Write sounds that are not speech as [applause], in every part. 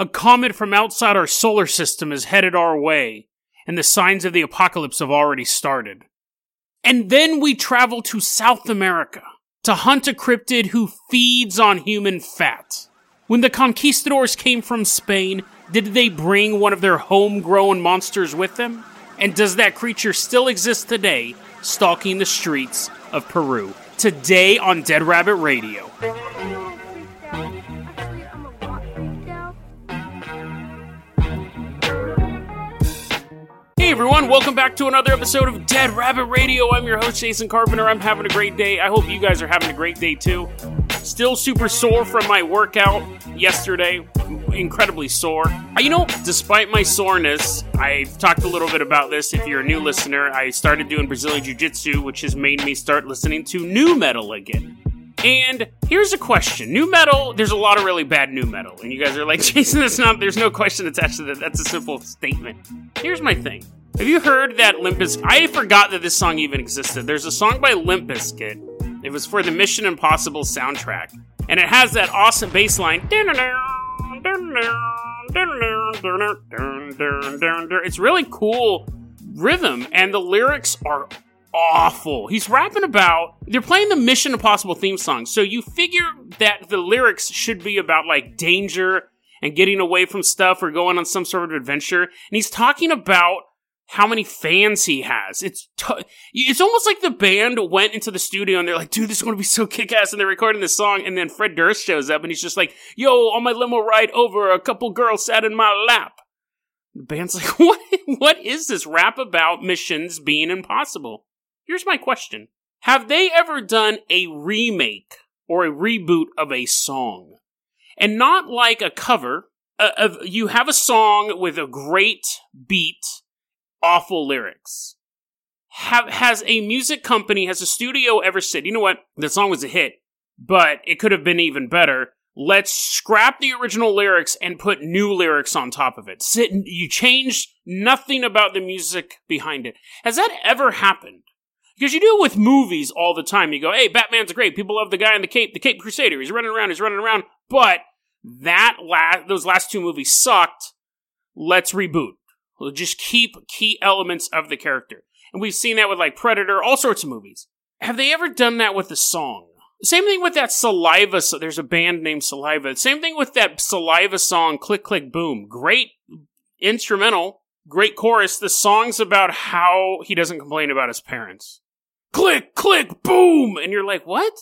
A comet from outside our solar system is headed our way, and the signs of the apocalypse have already started. And then we travel to South America to hunt a cryptid who feeds on human fat. When the conquistadors came from Spain, did they bring one of their homegrown monsters with them? And does that creature still exist today, stalking the streets of Peru? Today on Dead Rabbit Radio. Hey everyone, welcome back to another episode of Dead Rabbit Radio. I'm your host, Jason Carpenter. I'm having a great day. I hope you guys are having a great day too. Still super sore from my workout yesterday. Incredibly sore. Uh, You know, despite my soreness, I've talked a little bit about this. If you're a new listener, I started doing Brazilian Jiu Jitsu, which has made me start listening to nu metal again. And here's a question: Nu metal. There's a lot of really bad nu metal, and you guys are like, [laughs] Jason, that's not. There's no question attached to that. That's a simple statement. Here's my thing: Have you heard that Limp? I forgot that this song even existed. There's a song by Limp Bizkit. It was for the Mission Impossible soundtrack, and it has that awesome bass line. It's really cool rhythm, and the lyrics are awful. He's rapping about they're playing the Mission Impossible theme song, so you figure that the lyrics should be about like danger and getting away from stuff or going on some sort of adventure. And he's talking about how many fans he has. It's t- it's almost like the band went into the studio and they're like, "Dude, this is going to be so kick-ass," and they're recording this song, and then Fred Durst shows up and he's just like, "Yo, on my limo ride over, a couple girls sat in my lap." The band's [laughs] like, "What? What is this rap about missions being impossible?" Here's my question Have they ever done a remake or a reboot of a song? And not like a cover. Uh, of, you have a song with a great beat, awful lyrics. Have, has a music company, has a studio ever said, you know what, the song was a hit, but it could have been even better. Let's scrap the original lyrics and put new lyrics on top of it. Sit, you changed nothing about the music behind it. Has that ever happened? Because you do it with movies all the time. You go, hey, Batman's great. People love the guy in the cape, the Cape Crusader. He's running around, he's running around. But that la- those last two movies sucked. Let's reboot. We'll just keep key elements of the character. And we've seen that with like Predator, all sorts of movies. Have they ever done that with a song? Same thing with that Saliva. So there's a band named Saliva. Same thing with that Saliva song, Click Click Boom. Great instrumental, great chorus. The song's about how he doesn't complain about his parents click, click, boom. And you're like, what?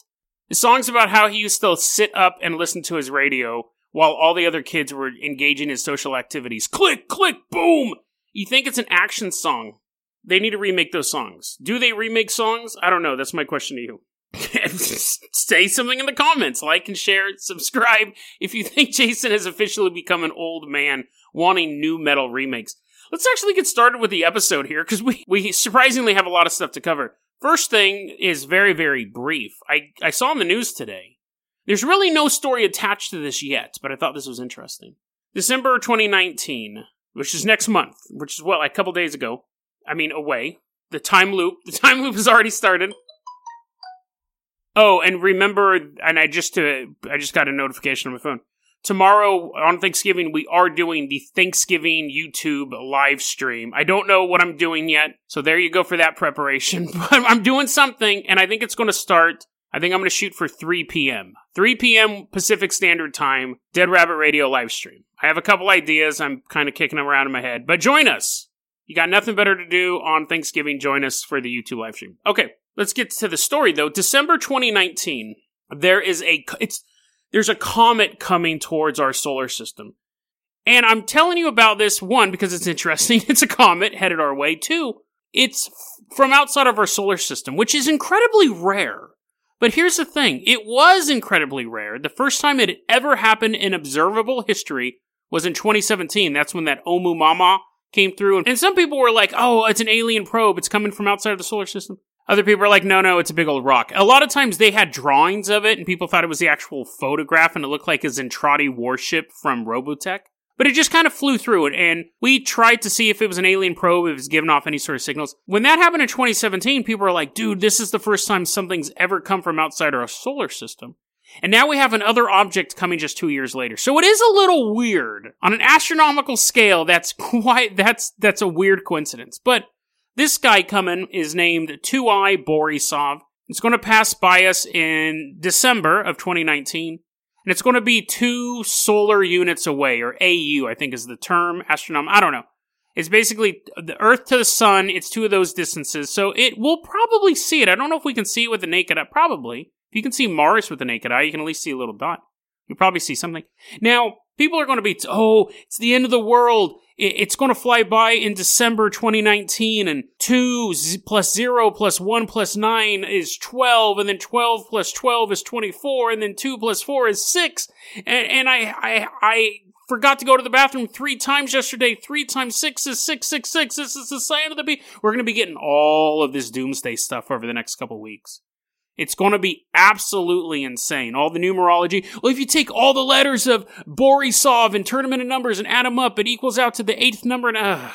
The song's about how he used to sit up and listen to his radio while all the other kids were engaging in social activities. Click, click, boom. You think it's an action song. They need to remake those songs. Do they remake songs? I don't know. That's my question to you. [laughs] Say something in the comments. Like and share, subscribe if you think Jason has officially become an old man wanting nu metal remakes. Let's actually get started with the episode here because we, we surprisingly have a lot of stuff to cover. First thing is very, very brief. I, I saw in the news today. There's really no story attached to this yet, but I thought this was interesting. December 2019, which is next month, which is what, like a couple days ago. I mean, away. The time loop. [laughs] The time loop has already started. Oh, and remember, and I just, uh, I just got a notification on my phone. Tomorrow on Thanksgiving, we are doing the Thanksgiving YouTube live stream. I don't know what I'm doing yet, so there you go for that preparation. [laughs] But I'm doing something, and I think it's going to start. I think I'm going to shoot for 3 p.m. 3 p.m. Pacific Standard Time, Dead Rabbit Radio live stream. I have a couple ideas. I'm kind of kicking them around in my head, but join us. You got nothing better to do on Thanksgiving. Join us for the YouTube live stream. Okay, let's get to the story though. December 2019. There is a it's there's a comet coming towards our solar system. And I'm telling you about this, one, because it's interesting. [laughs] It's a comet headed our way. Two, it's from outside of our solar system, which is incredibly rare. But here's the thing. It was incredibly rare. The first time it ever happened in observable history was in 2017. That's when that Oumuamua came through. And some people were like, oh, it's an alien probe. It's coming from outside of the solar system. Other people are like, no, no, it's a big old rock. A lot of times they had drawings of it and people thought it was the actual photograph and it looked like a Zentradi warship from Robotech. But it just kind of flew through it, and we tried to see if it was an alien probe, if it was giving off any sort of signals. When that happened in 2017, people were like, dude, this is the first time something's ever come from outside our solar system. And now we have another object coming just two years later. So it is a little weird. On an astronomical scale, that's [laughs] quite, that's, that's a weird coincidence. But this guy coming is named 2I Borisov. It's going to pass by us in December of 2019 and it's going to be two solar units away, or AU, I think is the term. Astronom, I don't know. It's basically the Earth to the Sun. It's two of those distances, so it will probably see it. I don't know if we can see it with the naked eye. Probably, if you can see Mars with the naked eye, you can at least see a little dot. You probably see something. Now, people are going to be, oh, it's the end of the world. It's going to fly by in December 2019, and 2 plus 0 plus 1 plus 9 is 12, and then 12 plus 12 is 24, and then 2 plus 4 is 6. And, and I, I, I forgot to go to the bathroom three times yesterday. Three times six is 666. This is the sign of the beast. We're going to be getting all of this doomsday stuff over the next couple weeks. It's going to be absolutely insane. All the numerology. Well, if you take all the letters of Borisov and turn them into numbers and add them up, it equals out to the eighth number and uh,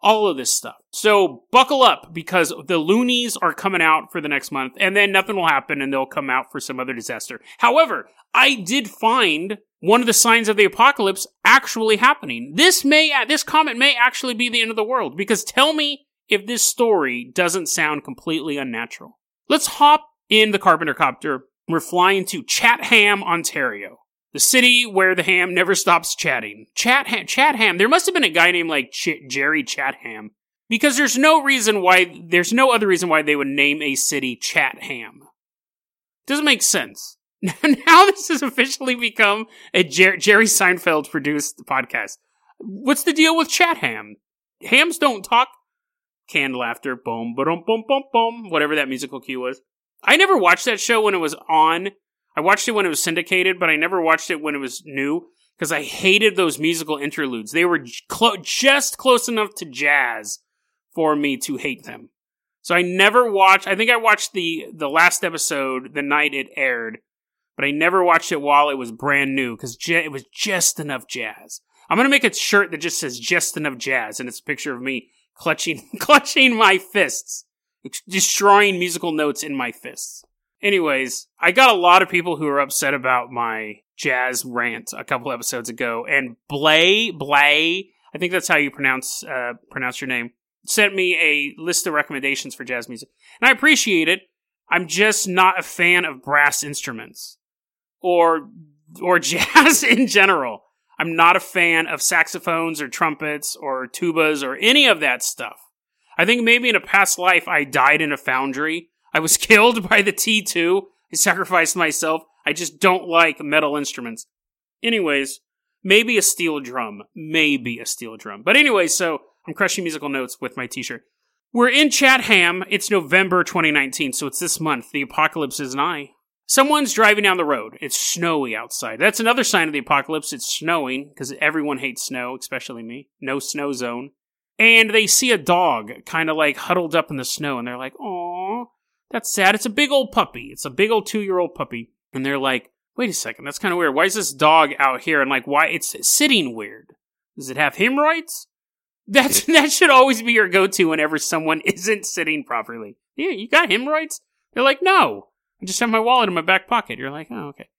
all of this stuff. So buckle up because the loonies are coming out for the next month and then nothing will happen and they'll come out for some other disaster. However, I did find one of the signs of the apocalypse actually happening. This may, this comet may actually be the end of the world because tell me if this story doesn't sound completely unnatural. Let's hop in the Carpenter Copter, we're flying to Chatham, Ontario, the city where the ham never stops chatting. Chatham, Chatham. There must have been a guy named like Ch- Jerry Chatham, because there's no reason why. There's no other reason why they would name a city Chatham. Doesn't make sense. [laughs] now this has officially become a Jer- Jerry Seinfeld produced podcast. What's the deal with Chatham? Hams don't talk. Canned laughter, boom, boom, boom, boom, boom, whatever that musical cue was. I never watched that show when it was on. I watched it when it was syndicated, but I never watched it when it was new because I hated those musical interludes. They were clo- just close enough to jazz for me to hate them. So I never watched. I think I watched the the last episode the night it aired, but I never watched it while it was brand new because j- it was just enough jazz. I'm gonna make a shirt that just says "just enough jazz" and it's a picture of me clutching [laughs] clutching my fists destroying musical notes in my fists. Anyways, I got a lot of people who are upset about my jazz rant a couple episodes ago, and Blay Blay, I think that's how you pronounce uh, pronounce your name, sent me a list of recommendations for jazz music, and I appreciate it. I'm just not a fan of brass instruments or or [laughs] jazz in general. I'm not a fan of saxophones or trumpets or tubas or any of that stuff. I think maybe in a past life I died in a foundry. I was [laughs] killed by the T2. I sacrificed myself. I just don't like metal instruments. Anyways, maybe a steel drum. Maybe a steel drum. But anyway, so I'm crushing musical notes with my t-shirt. We're in Chatham. It's November 2019, so it's this month. The apocalypse is nigh. Someone's driving down the road. It's snowy outside. That's another sign of the apocalypse. It's snowing because everyone hates snow, especially me. No snow zone and they see a dog kind of like huddled up in the snow, and they're like, "Oh, that's sad." It's a big old puppy. It's a big old two year old puppy, and they're like, "Wait a second, that's kind of weird. Why is this dog out here?" And like, why it's sitting weird? Does it have hemorrhoids? That's [laughs] that should always be your go to whenever someone [laughs] isn't sitting properly. Yeah, you got hemorrhoids? They're like, "No, I just have my wallet in my back pocket." You're like, "Oh, okay."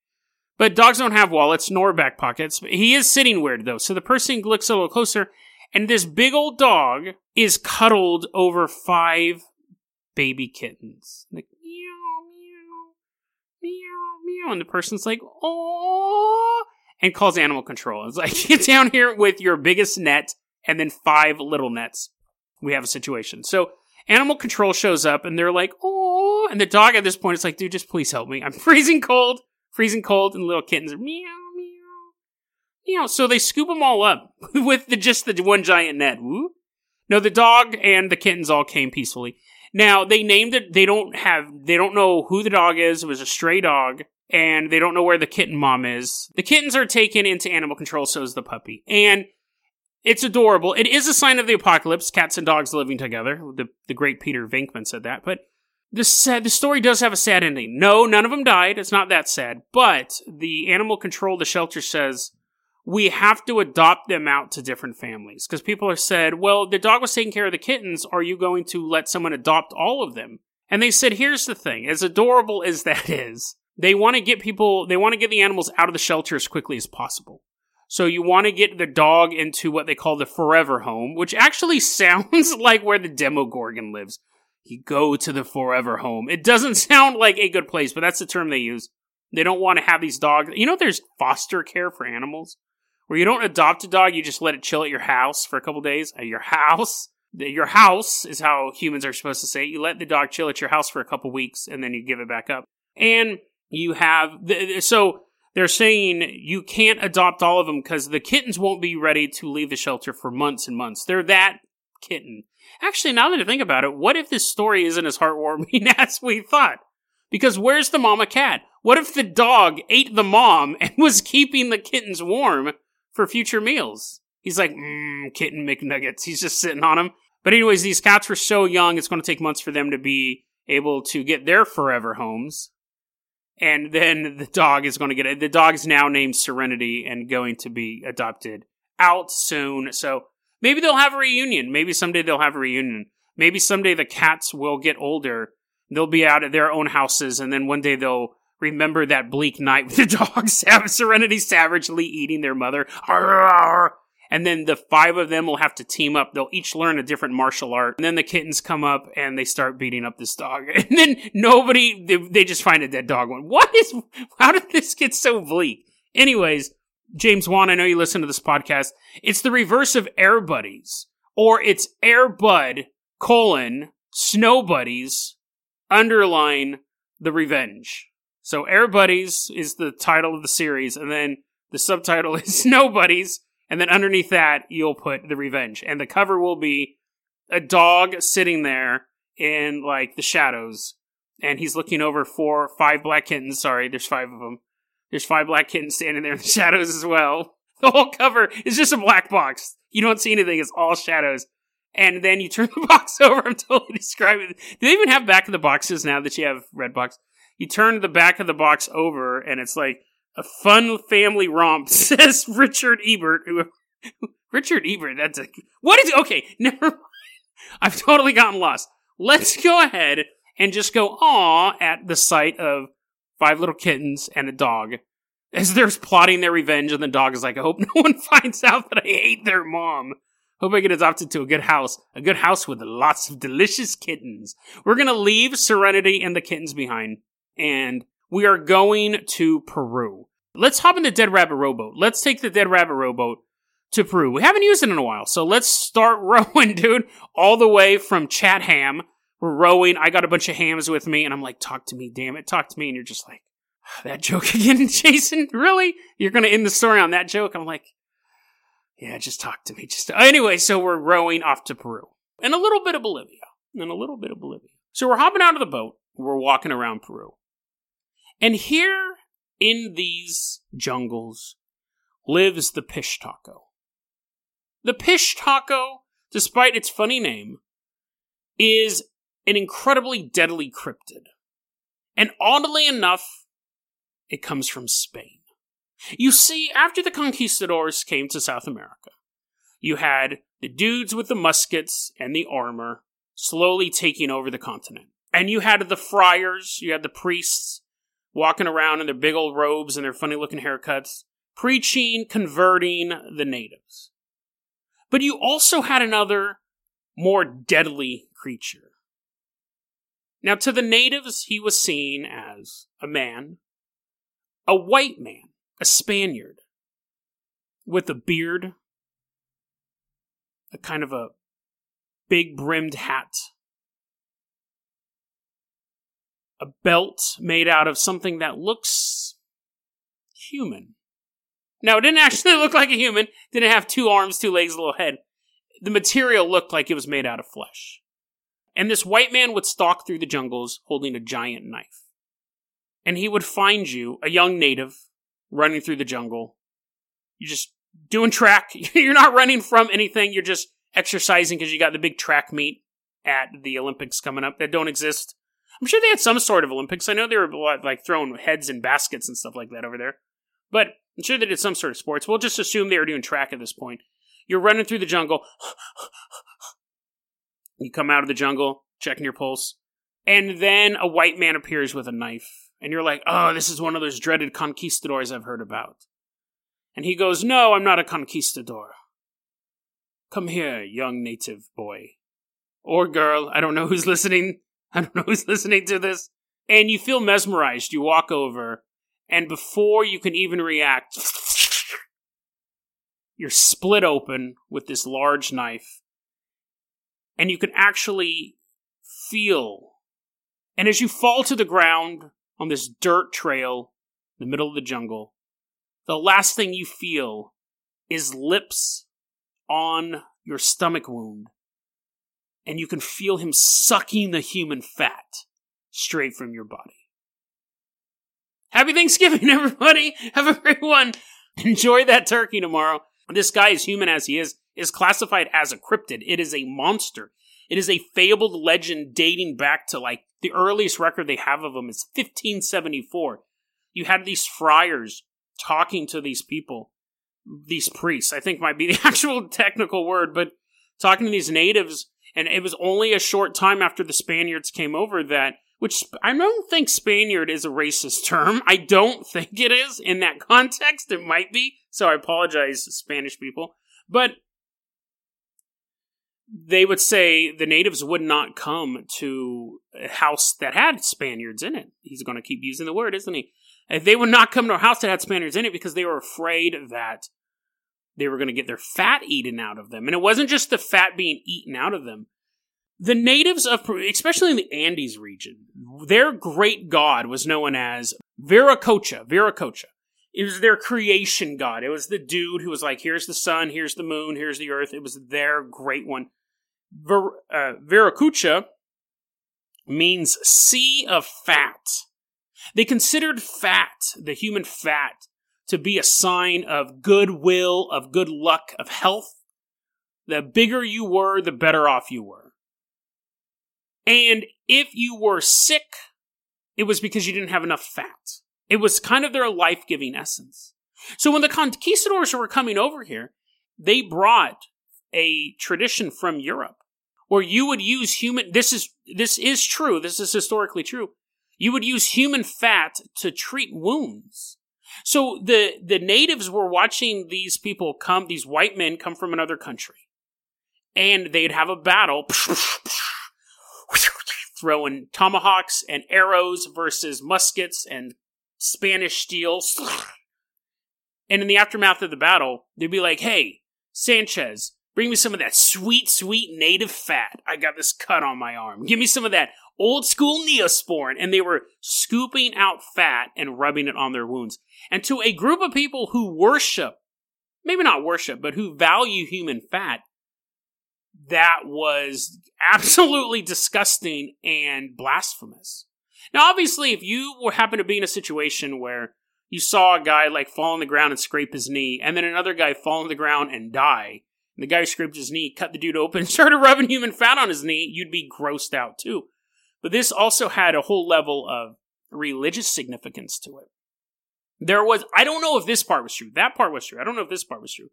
But dogs don't have wallets nor back pockets. He is sitting weird though. So the person looks a little closer and this big old dog is cuddled over five baby kittens. Like meow meow meow meow, and the person's like, oh, and calls animal control. It's like [laughs] get down here with your biggest net and then five little nets. We have a situation. So animal control shows up and they're like, oh, and the dog at this point is like, dude, just please help me. I'm [laughs] freezing cold, freezing cold, and little kittens are meow you know, so they scoop them all up [laughs] with the, just the one giant net. No, the dog and the kittens all came peacefully. Now they named it. They don't have. They don't know who the dog is. It was a stray dog, and they don't know where the kitten mom is. The kittens are taken into animal control, so is the puppy. And it's adorable. It is a sign of the apocalypse, cats and dogs living together. The, the great Peter Venkman said that. But the, sad, the story does have a sad ending. No, none of them died. It's not that sad. But the animal control, the shelter says, we have to adopt them out to different families. Because people have said, well, the dog was taking care of the kittens. Are you going to let someone adopt all of them? And they said, here's the thing. As adorable as that is, they want to get people, they want to get the animals out of the shelter as quickly as possible. So you want to get the dog into what they call the forever home, which actually [laughs] sounds like where the Demogorgon lives. You go to the forever home. It doesn't [laughs] sound like a good place, but that's the term they use. They don't want to have these dogs. You know, there's foster care for animals where you don't adopt a dog, you just let it chill at your house for a couple days. At your house. Your house is how humans are supposed to say it. You let the dog chill at your house for a couple weeks and then you give it back up. And you have, so they're saying you can't adopt all of them because the kittens won't be ready to leave the shelter for months and months. They're that kitten. Actually, now that I think about it, what if this story isn't as heartwarming [laughs] as we thought? Because where's the mama cat? What if the dog ate the mom and was keeping the kittens warm for future meals? He's like, mmm, kitten McNuggets. He's just sitting on them. But anyways, these cats were so young, it's going to take months for them to be able to get their forever homes and then the dog is going to get it. The dog's now named Serenity and going to be adopted out soon. So maybe they'll have a reunion. Maybe someday they'll have a reunion. Maybe someday the cats will get older. They'll be out at their own houses, and then one day they'll remember that bleak night with the [laughs] dogs. Serenity savagely eating their mother. [laughs] And then the five of them will have to team up. They'll each learn a different martial art. And then the kittens come up and they start beating up this dog. [laughs] And then nobody, they, they just find a dead dog. One. What is, how did this get so bleak? Anyways, James Wan, I know you listen to this podcast. It's the reverse of Air Buddies, or it's Air Bud colon Snow Buddies underline the revenge. So Air Buddies is the title of the series, and then the subtitle [laughs] is Snow Buddies and then underneath that, you'll put the revenge. And the cover will be a dog sitting there in like the shadows. And he's looking over four, five black kittens. Sorry, there's five of them. There's five black kittens standing there in the [laughs] shadows as well. The whole cover is just a black box. You don't see anything. It's all shadows. And then you turn [laughs] the box over. I'm totally describing it. Do they even have back of the boxes now that you have red box? You turned the back of the box over and it's like a fun family romp, [laughs] says Richard Ebert. Who, [laughs] Richard Ebert, that's a. What is. Okay, [laughs] never mind. I've totally gotten lost. Let's go ahead and just go aw at the sight of five little kittens and a dog as they're plotting their revenge, and the dog is like, I hope no one finds out that I hate their mom. Hope I get adopted to a good house. A good house with lots of delicious kittens. We're gonna leave Serenity and the kittens behind, and we are going to Peru. Let's hop in the Dead Rabbit rowboat. Let's take the Dead Rabbit rowboat to Peru. We haven't used it in a while, so let's start [laughs] rowing, dude, all the way from Chatham. We're rowing. I got a bunch of hams with me, and I'm like, talk to me, damn it, talk to me. And you're just like, ah, that joke [laughs] again, Jason? Really? You're going to end the story on that joke? I'm like, yeah, just talk to me. Just anyway, so we're rowing off to Peru and a little bit of Bolivia and a little bit of Bolivia. So we're hopping out of the boat. We're walking around Peru. And here in these jungles lives the pishtaco. The pishtaco, despite its funny name, is an incredibly deadly cryptid. And oddly enough, it comes from Spain. You see, after the conquistadors came to South America, you had the dudes with the muskets and the armor slowly taking over the continent. And you had the friars, you had the priests, walking around in their big old robes and their funny looking haircuts, preaching, converting the natives. But you also had another, more deadly creature. Now, to the natives, he was seen as a man, a white man, a Spaniard, with a beard, a kind of a big brimmed hat, a belt made out of something that looks human. Now, it didn't actually [laughs] look like a human, didn't have two arms, two legs, a little head. The material looked like it was made out of flesh. And this white man would stalk through the jungles holding a giant knife. and he would find you, a young native, running through the jungle. You're just doing track. [laughs] You're not running from anything. You're just exercising because you got the big track meet at the Olympics coming up that don't exist. I'm sure they had some sort of Olympics. I know they were like throwing heads in baskets and stuff like that over there. But I'm sure they did some sort of sports. We'll just assume they were doing track at this point. You're running through the jungle. you come out of the jungle, checking your pulse, and then a white man appears with a knife. And you're like, oh, this is one of those dreaded conquistadors I've heard about. And he goes, no, I'm not a conquistador. Come here, young native boy. Or girl, I don't know who's listening. [laughs] I don't know who's listening to this. And you feel mesmerized. You walk over, and before you can even react, [sniffs] you're split open with this large knife. And you can actually feel. And as you fall to the ground on this dirt trail in the middle of the jungle, the last thing you feel is lips on your stomach wound and you can feel him sucking the human fat straight from your body. Happy Thanksgiving, [laughs] everybody! Have a great one! Enjoy that turkey tomorrow. This guy, as human as he is, is classified as a cryptid. It is a monster. It is a fabled legend dating back to like the earliest record they have of him is 1574. You had these friars talking to these people, these priests, I think might be the [laughs] actual technical word, but talking to these natives and it was only a short time after the Spaniards came over that, which I don't think Spaniard is a racist term. I don't [laughs] think it is. In that context, it might be. So I apologize, Spanish people. But they would say the natives would not come to a house that had Spaniards in it. He's going to keep using the word, isn't he? They would not come to a house that had Spaniards in it because they were afraid that they were going to get their fat eaten out of them. And it wasn't just the fat being eaten out of them. The natives of, especially in the Andes region, their great god was known as Viracocha. Viracocha. It was their creation god. It was the dude who was like, here's the sun, here's the moon, here's the earth. It was their great one. Vir, uh, Viracocha means sea of fat. They considered fat, the human fat, to be a sign of goodwill, of good luck, of health. The bigger you were, the better off you were. And if you were sick, it was because you didn't have enough fat. It was kind of their life giving essence. So when the conquistadors were coming over here, they brought a tradition from Europe where you would use human this is this is true, this is historically true. You would use human fat to treat wounds. So the the natives were watching these people come, these white men come from another country, and they'd have a battle, throwing tomahawks and arrows versus muskets and Spanish steel. And in the aftermath of the battle, they'd be like, "Hey, Sanchez, bring me some of that sweet, sweet native fat. I got this cut on my arm. Give me some of that old school neosporin." And they were scooping out fat and rubbing it on their wounds and to a group of people who worship, maybe not worship, but who value human fat, that was absolutely disgusting and blasphemous. Now, obviously, if you happen to be in a situation where you saw a guy like fall on the ground and scrape his knee, and then another guy fall on the ground and die, and the guy who scraped his knee cut the dude open [laughs] started rubbing human fat on his knee, you'd be grossed out too. But this also had a whole level of religious significance to it. There was, I don't know if this part was true. That part was true. I don't know if this part was true.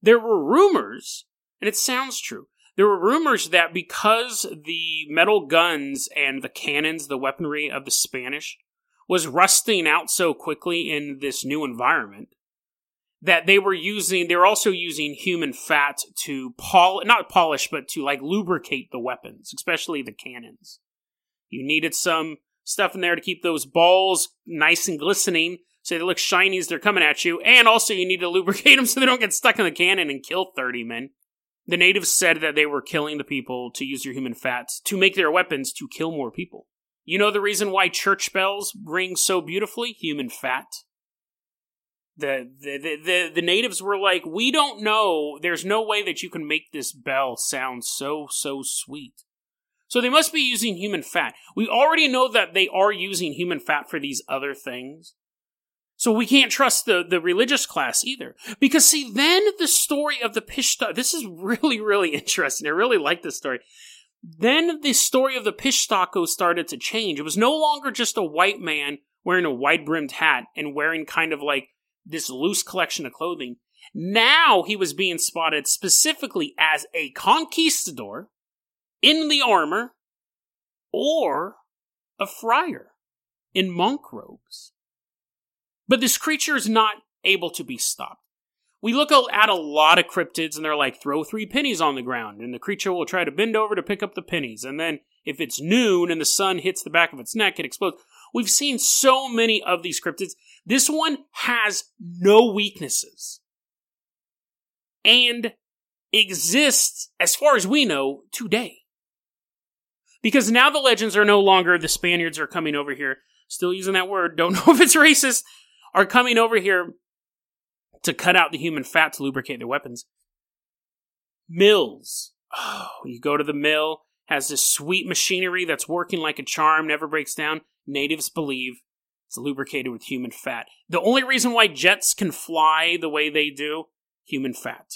There were rumors, and it sounds true. There were rumors that because the metal guns and the cannons, the weaponry of the Spanish, was rusting out so quickly in this new environment, that they were using, they were also using human fat to pol, not polish, but to like lubricate the weapons, especially the cannons. You needed some stuff in there to keep those balls nice and glistening so they look shiny as they're coming at you, and also you need to lubricate [laughs] them so they don't get stuck in the cannon and kill 30 men. The natives said that they were killing the people to use their human fats to make their weapons to kill more people. You know the reason why church bells ring so beautifully? Human fat. The, the, the, the, the natives were like, we don't know, there's no way that you can make this bell sound so, so sweet. So they must be using human fat. We already know that they are using human fat for these other things. So we can't trust the, the religious class either. Because see, then the story of the Pishta, this is [laughs] really, really interesting. I really like this story. Then the story of the Pishtako started to change. It was no longer just a white man wearing a wide brimmed hat and wearing kind of like this loose collection of clothing. Now he was being spotted specifically as a conquistador in the armor or a friar in monk robes. But this creature is not able to be stopped. We look at a lot of cryptids and they're like, throw three pennies on the ground, and the creature will try to bend over to pick up the pennies. And then if it's noon and the sun hits the back of its neck, it explodes. We've seen so many of these cryptids. This one has no weaknesses and exists, as far as we know, today. Because now the legends are no longer the Spaniards are coming over here, still using that word, don't [laughs] know if it's racist, are coming over here to cut out the human fat to lubricate their weapons. Mills. Oh, you go to the mill, has this sweet machinery that's working like a charm, never breaks down. Natives believe it's lubricated with human fat. The only reason why jets can fly the way they do, human fat.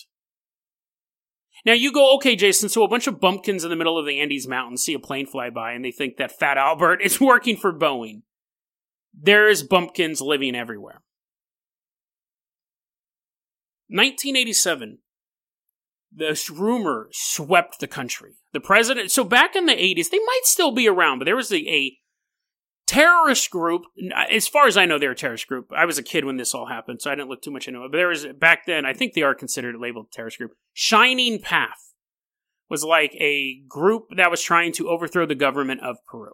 Now you go, okay, Jason, so a bunch of bumpkins in the middle of the Andes Mountains see a plane fly by and they think that Fat Albert is [laughs] working for Boeing. There's bumpkins living everywhere. 1987, this rumor swept the country. The president, so back in the 80s, they might still be around, but there was a, a terrorist group. As far as I know, they're a terrorist group. I was a kid when this all happened, so I didn't look too much into it. But there was back then, I think they are considered labeled terrorist group. Shining Path was like a group that was trying to overthrow the government of Peru.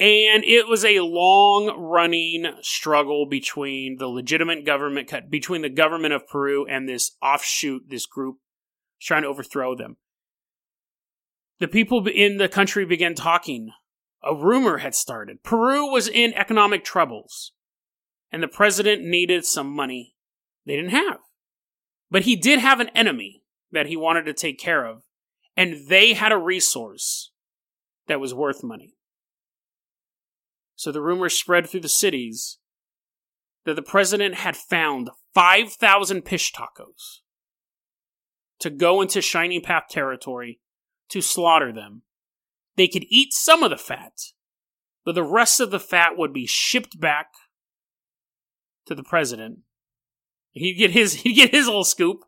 And it was a long running struggle between the legitimate government, cut between the government of Peru and this offshoot, this group trying to overthrow them. The people in the country began talking. A rumor had started. Peru was in economic troubles, and the president needed some money they didn't have. But he did have an enemy that he wanted to take care of, and they had a resource that was worth money. So the rumor spread through the cities that the president had found 5,000 Pishtacos to go into Shining Path territory to slaughter them. They could eat some of the fat, but the rest of the fat would be shipped back to the president. He'd get his [laughs] he'd get his little scoop.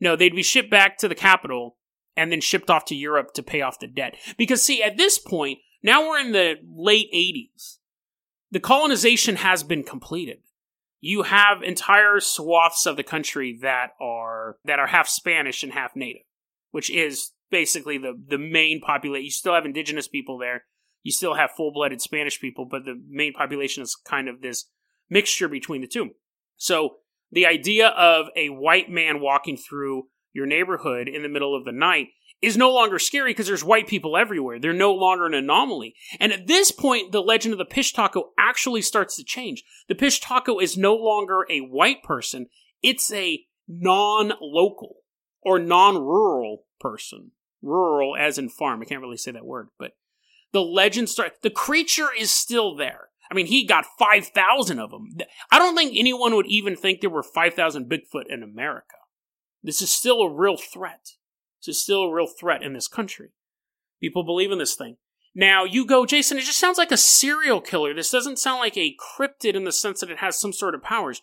No, they'd be shipped back to the capital and then shipped off to Europe to pay off the debt. Because see, at this point, now we're in the late 80s the colonization has been completed. You have entire swaths of the country that are that are half Spanish and half native, which is basically the the main population. You still have indigenous people there. You still have full-blooded Spanish people, but the main population is kind of this mixture between the two. So the idea of a white man walking through your neighborhood in the middle of the night is no longer scary because there's white people everywhere. They're no longer an anomaly. And at this point, the legend of the Pishtako actually starts to change. The Pishtako is no longer a white person, it's a non local or non rural person. Rural as in farm. I can't really say that word, but the legend starts. The creature is still there. I mean, he got 5,000 of them. I don't think anyone would even think there were 5,000 Bigfoot in America. This is still a real threat. This is still a real threat in this country. People believe in this thing. Now, you go, Jason, it just sounds like a serial killer. This doesn't sound like a cryptid in the sense that it has some sort of powers.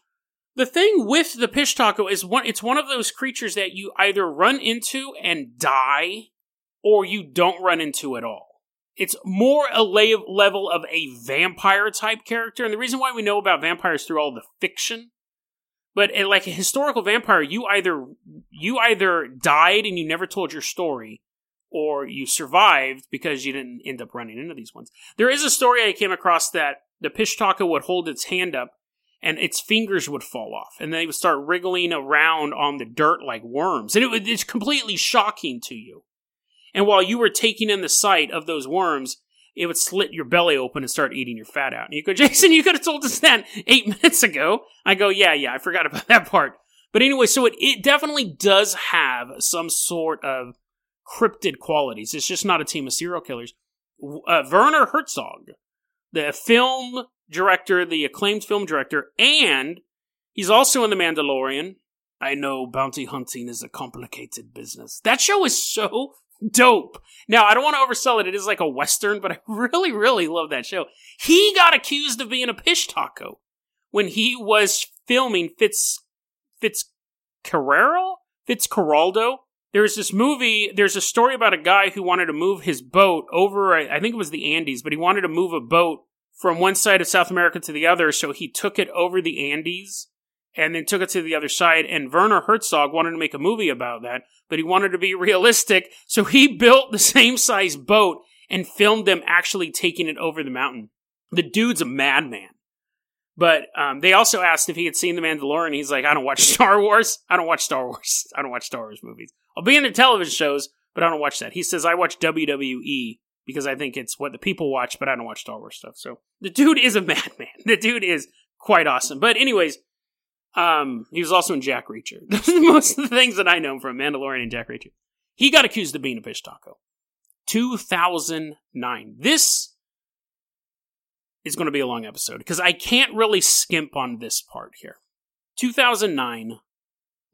The thing with the Pishtako is one, it's one of those creatures that you either run into and die, or you don't run into at all. It's more a level of a vampire type character, and the reason why we know about vampires through all the fiction but like a historical vampire, you either you either died and you never told your story, or you survived because you didn't end up running into these ones. There is a story I came across that the Pishtaka would hold its hand up and its fingers would fall off, and they would start wriggling around on the dirt like worms, and it would, it's completely shocking to you. And while you were taking in the sight of those worms, it would slit your belly open and start eating your fat out. And you go, [laughs] Jason, you could have told us that eight [laughs] minutes ago. I go, yeah, yeah, I forgot about that part. But anyway, so it, it definitely does have some sort of cryptid qualities. It's just not a team of serial killers. Uh, Werner Herzog, the film director, the acclaimed film director, and he's also in The Mandalorian. I know bounty hunting is a complicated business. That show is so dope. Now, I don't want to oversell it. It is like a Western, but I [laughs] really, really love that show. He got accused of being a pishtaco when he was filming Fitz, Fitz Carrero? Fitzcarraldo? There's this movie, there's a story about a guy who wanted to move his boat over, I think it was the Andes, but he wanted to move a boat from one side of South America to the other, so he took it over the Andes and then took it to the other side. And Werner Herzog wanted to make a movie about that, but he wanted to be [laughs] realistic, so he built the same size boat and filmed them actually taking it over the mountain. The dude's a madman. But um, they also asked if he had seen The Mandalorian. He's like, I don't watch [laughs] Star Wars. I don't watch Star Wars. I don't watch Star Wars movies. I'll be in their television shows, but I don't watch that. He says, I watch WWE because I think it's what the people watch, but I don't watch Star Wars stuff. So the dude is a [laughs] madman. The dude is quite awesome. But anyways, um, he was also in Jack Reacher. [laughs] Those are Most of the things that I know from Mandalorian and Jack Reacher. He got accused of being a fish taco. 2009. This is going to be a long episode because I can't really skimp on this part here. 2009,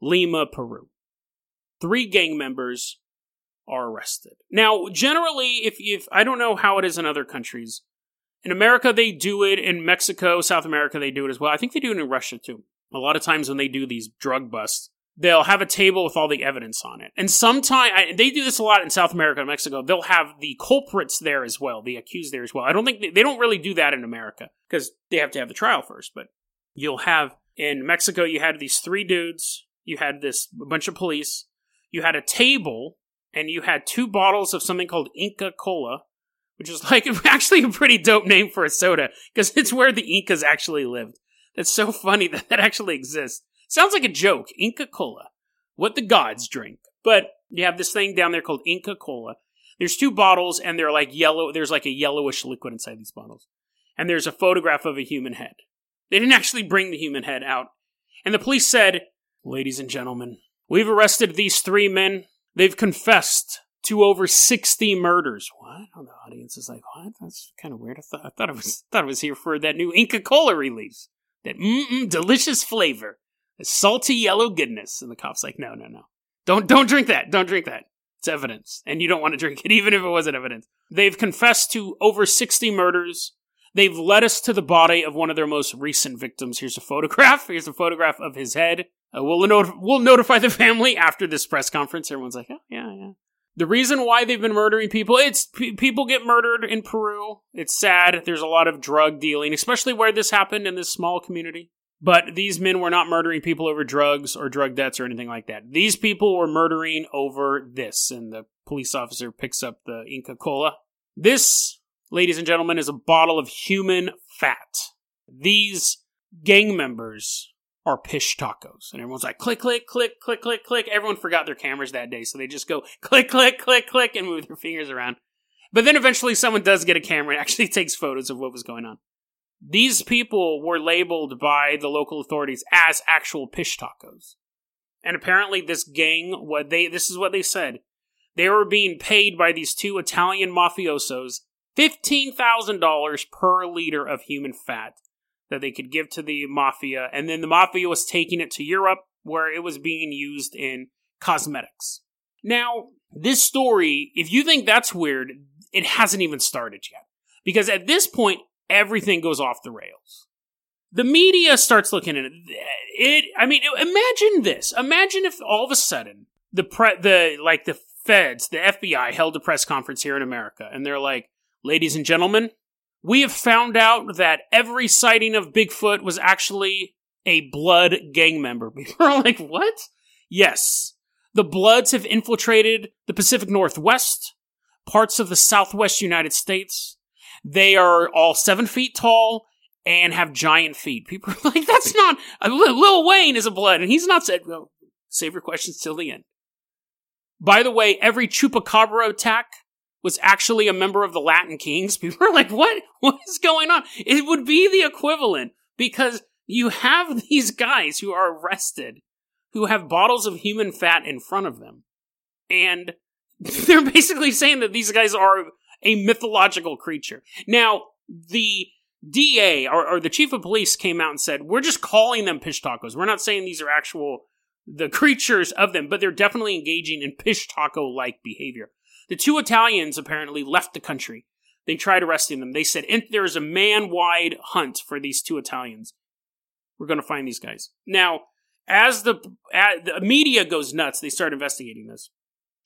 Lima, Peru. Three gang members are arrested. Now, generally, if, if I don't know how it is in other countries, in America they do it. In Mexico, South America they do it as well. I think they do it in Russia too. A lot of times when they do these drug busts, they'll have a table with all the evidence on it. And sometimes they do this a lot in South America and Mexico. They'll have the culprits there as well, the accused there as well. I don't think they, they don't really do that in America because they have to have the trial first. But you'll have in Mexico, you had these three dudes, you had this bunch of police, you had a table, and you had two bottles of something called Inca Cola, which is [laughs] like actually a pretty dope name for a soda because it's where the Incas actually lived. That's so funny [laughs] that that actually exists. Sounds like a joke. Inca Cola. What the gods drink. But you have this thing down there called Inca Cola. There's two bottles and they're like yellow. There's like a yellowish liquid inside these bottles. And there's a photograph of a human head. They didn't actually bring the human head out. And the police said, Ladies and gentlemen, we've arrested these three men. They've confessed to over 60 murders. What? Oh, the audience is like, what? That's kind of weird. I thought, I thought I was [laughs] thought I was here for that new Inca Cola release that mm delicious flavor, the salty yellow goodness. And the cop's like, no, no, no, don't don't drink that. Don't drink that. It's evidence, and you don't want to [laughs] drink it, even if it wasn't evidence. They've confessed to over sixty murders. They've led us to the body of one of their most recent victims. Here's a photograph. Here's a photograph of his head. Uh, we'll, not- we'll notify the family after this press conference. Everyone's like, oh, yeah, yeah. The reason why they've been murdering people, it's p- people get murdered in Peru. It's sad. There's a lot of drug dealing, especially where this happened in this small community. But these men were not murdering people over drugs or drug debts or anything like that. These people were murdering over this. And the police officer picks up the Inca Cola. This, ladies and gentlemen, is a bottle of human fat. These gang members are pishtacos. And everyone's like, click, click, click, click, click, click. Everyone forgot their cameras that day, so they just go [laughs] click, click, click, click, and move their fingers around. But then eventually someone does get a camera and actually [laughs] takes photos of what was going on. These people were labeled by the local authorities as actual pishtacos. And apparently this gang, what they this is what they said. They were being paid by these two Italian mafiosos $15,000 per liter of human fat that they could give to the mafia, and then the mafia was taking it to Europe where it was being used in cosmetics. Now, this story, if you think that's weird, it hasn't even started yet. Because at this point, everything goes off the rails. The media starts looking at it. it I mean, imagine this. Imagine if all of a sudden the pre- the like the feds, the FBI held a press conference here in America, and they're like, "Ladies and gentlemen, we have found out that every sighting of Bigfoot was actually a blood gang member. [laughs] People are like, what? Yes. The Bloods have infiltrated the Pacific Northwest, parts of the Southwest United States. They are all seven feet tall and have giant feet. People are [laughs] like, that's not, uh, Lil Wayne is a blood, and he's not said, well, save your questions till the end. By the way, every chupacabra attack was actually a member of the Latin Kings, [laughs] people are like, what? What is going on? It would be the equivalent because you have [laughs] these guys who are arrested who have bottles of human fat in front of them. And [laughs] they're basically saying that these guys are a mythological creature. Now, the DA or, or, the chief of police came out and said, "We're just calling them pishtacos. We're not saying these are actual the creatures of them, but they're definitely engaging in pishtaco like behavior." The two Italians apparently left the country. They tried arresting them. They said there is a man-wide hunt for these two Italians. We're going to find these guys now. As the, as the media goes nuts, they start investigating this,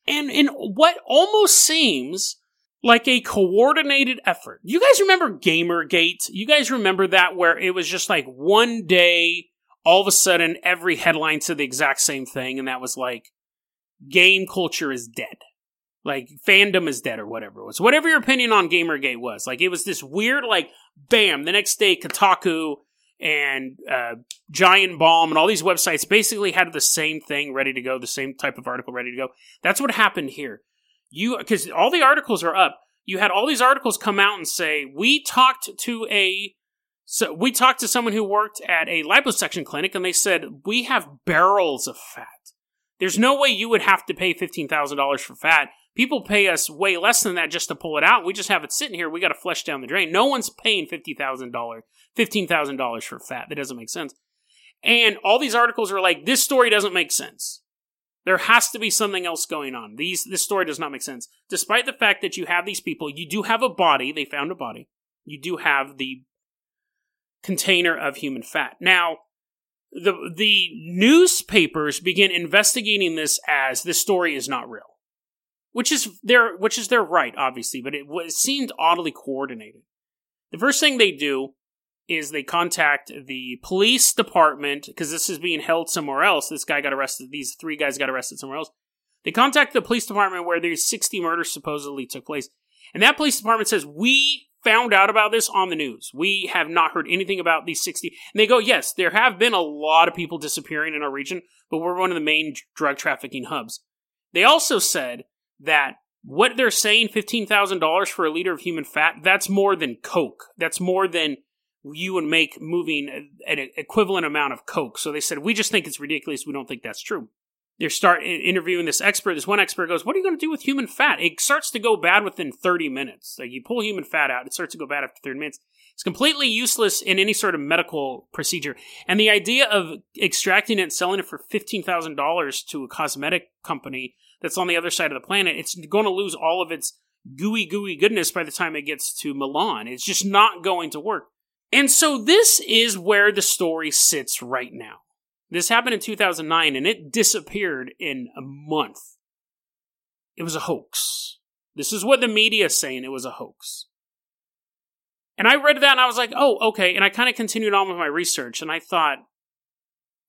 and in what almost seems like a coordinated effort. You guys remember Gamergate? You guys remember that where it was just like one day, all of a sudden, every headline said the exact same thing, and that was like, game culture is dead. Like, fandom is dead, or whatever it was. Whatever your opinion on Gamergate was. Like, it was this weird, like, bam, the next day, Kotaku and uh, Giant Bomb and all these websites basically had the same thing ready to go, the same type of article ready to go. That's what happened here you because all the articles are up. You had all these articles come out and say we talked to a so we talked to someone who worked at a liposuction clinic and they said we have barrels of fat. There's no way you would have to pay fifteen thousand dollars for fat. People pay us way less than that just to pull it out. We just have it sitting here. We got to flush down the drain. No one's paying fifty thousand dollars, fifteen thousand dollars for fat. That doesn't make sense. And all these articles are like, this story doesn't make sense. There has to be something else going on. These this story does not make sense. Despite the fact that you have these people, you do have a body, they found a body. You do have the container of human fat. Now, the the newspapers begin investigating this as this story is not real. Which is their which is their right, obviously, but it, it seemed oddly coordinated. The first thing they do is they contact the police department because this is being held somewhere else. This guy got arrested. These three guys got arrested somewhere else. They contact the police department where these 60 murders supposedly took place. And that police department says, We found out about this on the news. We have not heard anything about these 60. And they go, Yes, there have been a lot of people disappearing in our region, but we're one of the main drug trafficking hubs. They also said that what they're saying, $15,000 for a liter of human fat, that's more than Coke. That's more than you would make moving an equivalent amount of coke. So they said, we just think it's ridiculous. We don't think that's true. They start interviewing this expert. This one expert goes, "What are you going to do with human fat?" It starts to go bad within 30 minutes. Like you pull human fat out, it starts to go bad after 30 minutes. It's completely useless in any sort of medical procedure. And the idea of extracting it and selling it for $15,000 to a cosmetic company that's on the other side of the planet, it's going to lose all of its gooey, gooey goodness by the time it gets to Milan. It's just not going to work. And so this is where the story sits right now. This happened in 2009 and it disappeared in a month. It was a hoax. This is what the media is saying it was a hoax. And I read that and I was like, oh, okay. And I kind of continued on with my research and I thought,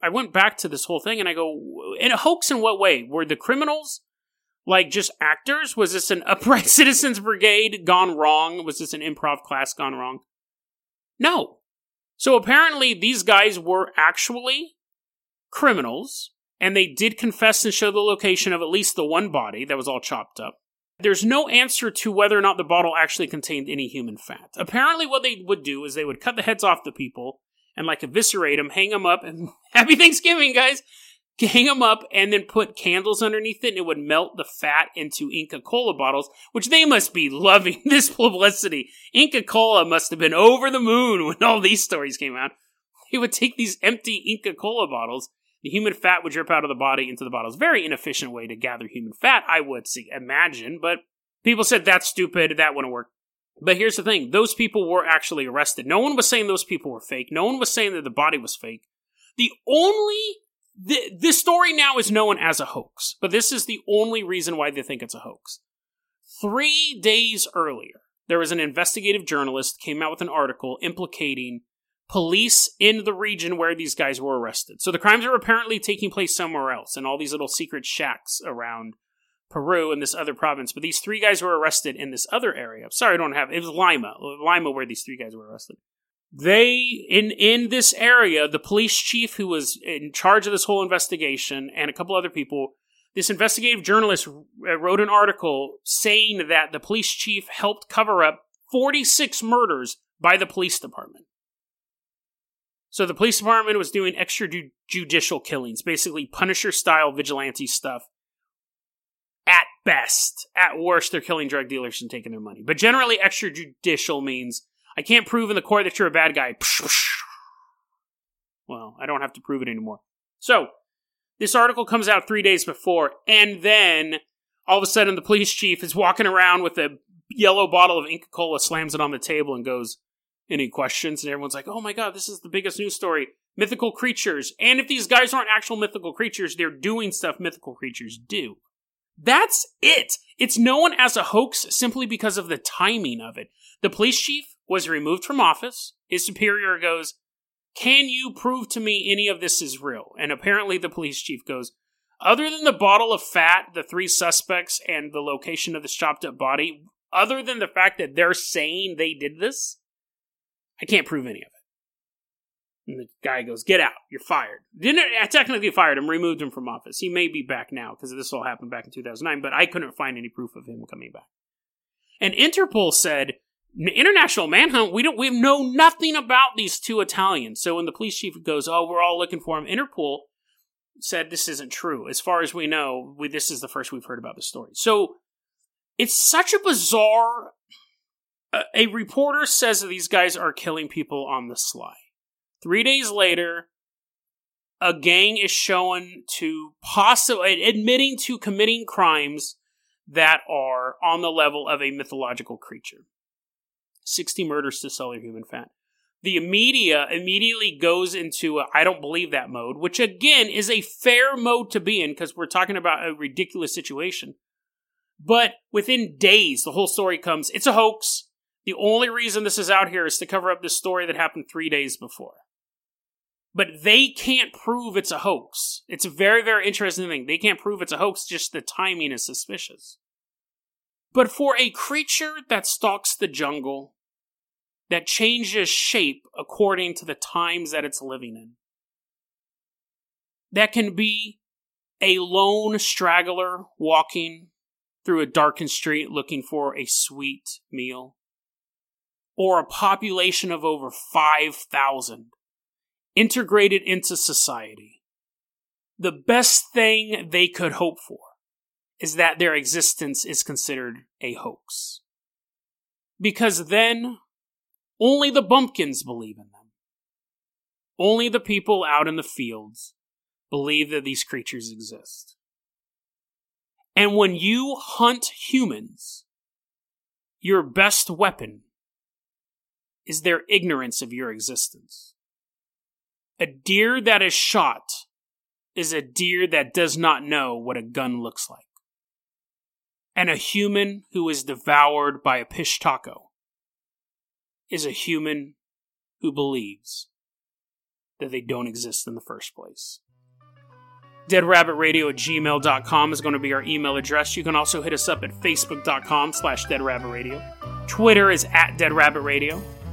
I went back to this whole thing and I go, in a hoax in what way? Were the criminals like just actors? Was this an upright [laughs] citizens brigade gone wrong? Was this an improv class gone wrong? No. So apparently, these guys were actually criminals, and they did confess and show the location of at least the one body that was all chopped up. There's no answer to whether or not the bottle actually contained any human fat. Apparently, what they would do is they would cut the heads off the people and like eviscerate them, hang them up, and [laughs] happy Thanksgiving, guys! hang them up and then put candles underneath it and it would melt the fat into Inca Kola bottles, which they must be loving [laughs] this publicity. Inca Kola must have been over the moon when all these stories came out. They would take these empty Inca Kola bottles, the human fat would drip out of the body into the bottles. Very inefficient way to gather human fat, I would see, imagine, but people said that's stupid, that wouldn't work. But here's the thing those people were actually arrested. No one was saying those people were fake. No one was saying that the body was fake. The only this story now is known as a hoax, but this is the only reason why they think it's a hoax. Three days earlier, there was an investigative journalist came out with an article implicating police in the region where these guys were arrested. So the crimes are apparently taking place somewhere else in all these little secret shacks around Peru and this other province. But these three guys were arrested in this other area. Sorry, I don't have it was Lima, Lima, where these three guys were arrested they in in this area the police chief who was in charge of this whole investigation and a couple other people this investigative journalist uh, wrote an article saying that the police chief helped cover up 46 murders by the police department so the police department was doing extrajudicial killings basically punisher style vigilante stuff best. At worst, they're killing drug dealers and taking their money. But generally, extrajudicial means I can't prove in the court that you're a bad guy. [laughs] Well, I don't have to prove it anymore. So, this article comes out three days before, and then all of a sudden the police chief is walking around with a yellow bottle of Inca Kola, slams it on the table, and goes, Any questions? And everyone's like, Oh my god, this is the biggest news story. Mythical creatures. And if these guys aren't actual mythical creatures, they're doing stuff mythical creatures do. That's it. It's known as a hoax simply because of the timing of it. The police chief was removed from office. His superior goes, Can you prove to me any of this is real? And apparently the police chief goes, Other than the bottle of fat, the three suspects, and the location of this chopped up body, other than the fact that they're saying they did this, I can't prove any of it. And the guy goes, "Get out! You're fired." Didn't I technically fired him, removed him from office. He may be back now because this all happened back in 2009, but I couldn't find any proof of him coming back. And Interpol said, "International manhunt. We don't. We know nothing about these two Italians." So when the police chief goes, "Oh, we're all looking for him," Interpol said this isn't true. As far as we know, we, this is the first we've heard about the story. So it's such a bizarre. Uh, a reporter says that these guys are killing people on the sly. Three days later, a gang is shown to possibly admitting to committing crimes that are on the level of a mythological creature. 60 murders to sell your human fat. The media immediately goes into I don't believe that mode, which again is a fair mode to be in because we're talking about a ridiculous situation. But within days, the whole story comes it's a hoax. The only reason this is out here is to cover up this story that happened three days before but they can't prove it's a hoax. It's a very, very interesting thing. They can't prove it's a hoax, just the timing is suspicious. But for a creature that stalks the jungle, that changes shape according to the times that it's living in, that can be a lone straggler walking through a darkened street looking for a sweet meal, or a population of over 5,000 integrated into society, the best thing they could hope for is that their existence is considered a hoax. Because then, only the bumpkins believe in them. Only the people out in the fields believe that these creatures exist. And when you hunt humans, your best weapon is their ignorance of your existence. A deer that is shot is a deer that does not know what a gun looks like. And a human who is devoured by a pishtaco is a human who believes that they don't exist in the first place. DeadRabbitRadio at gmail.com is going to be our email address. You can also hit us up at facebook.com slash deadrabbitradio. Twitter is at deadrabbitradio.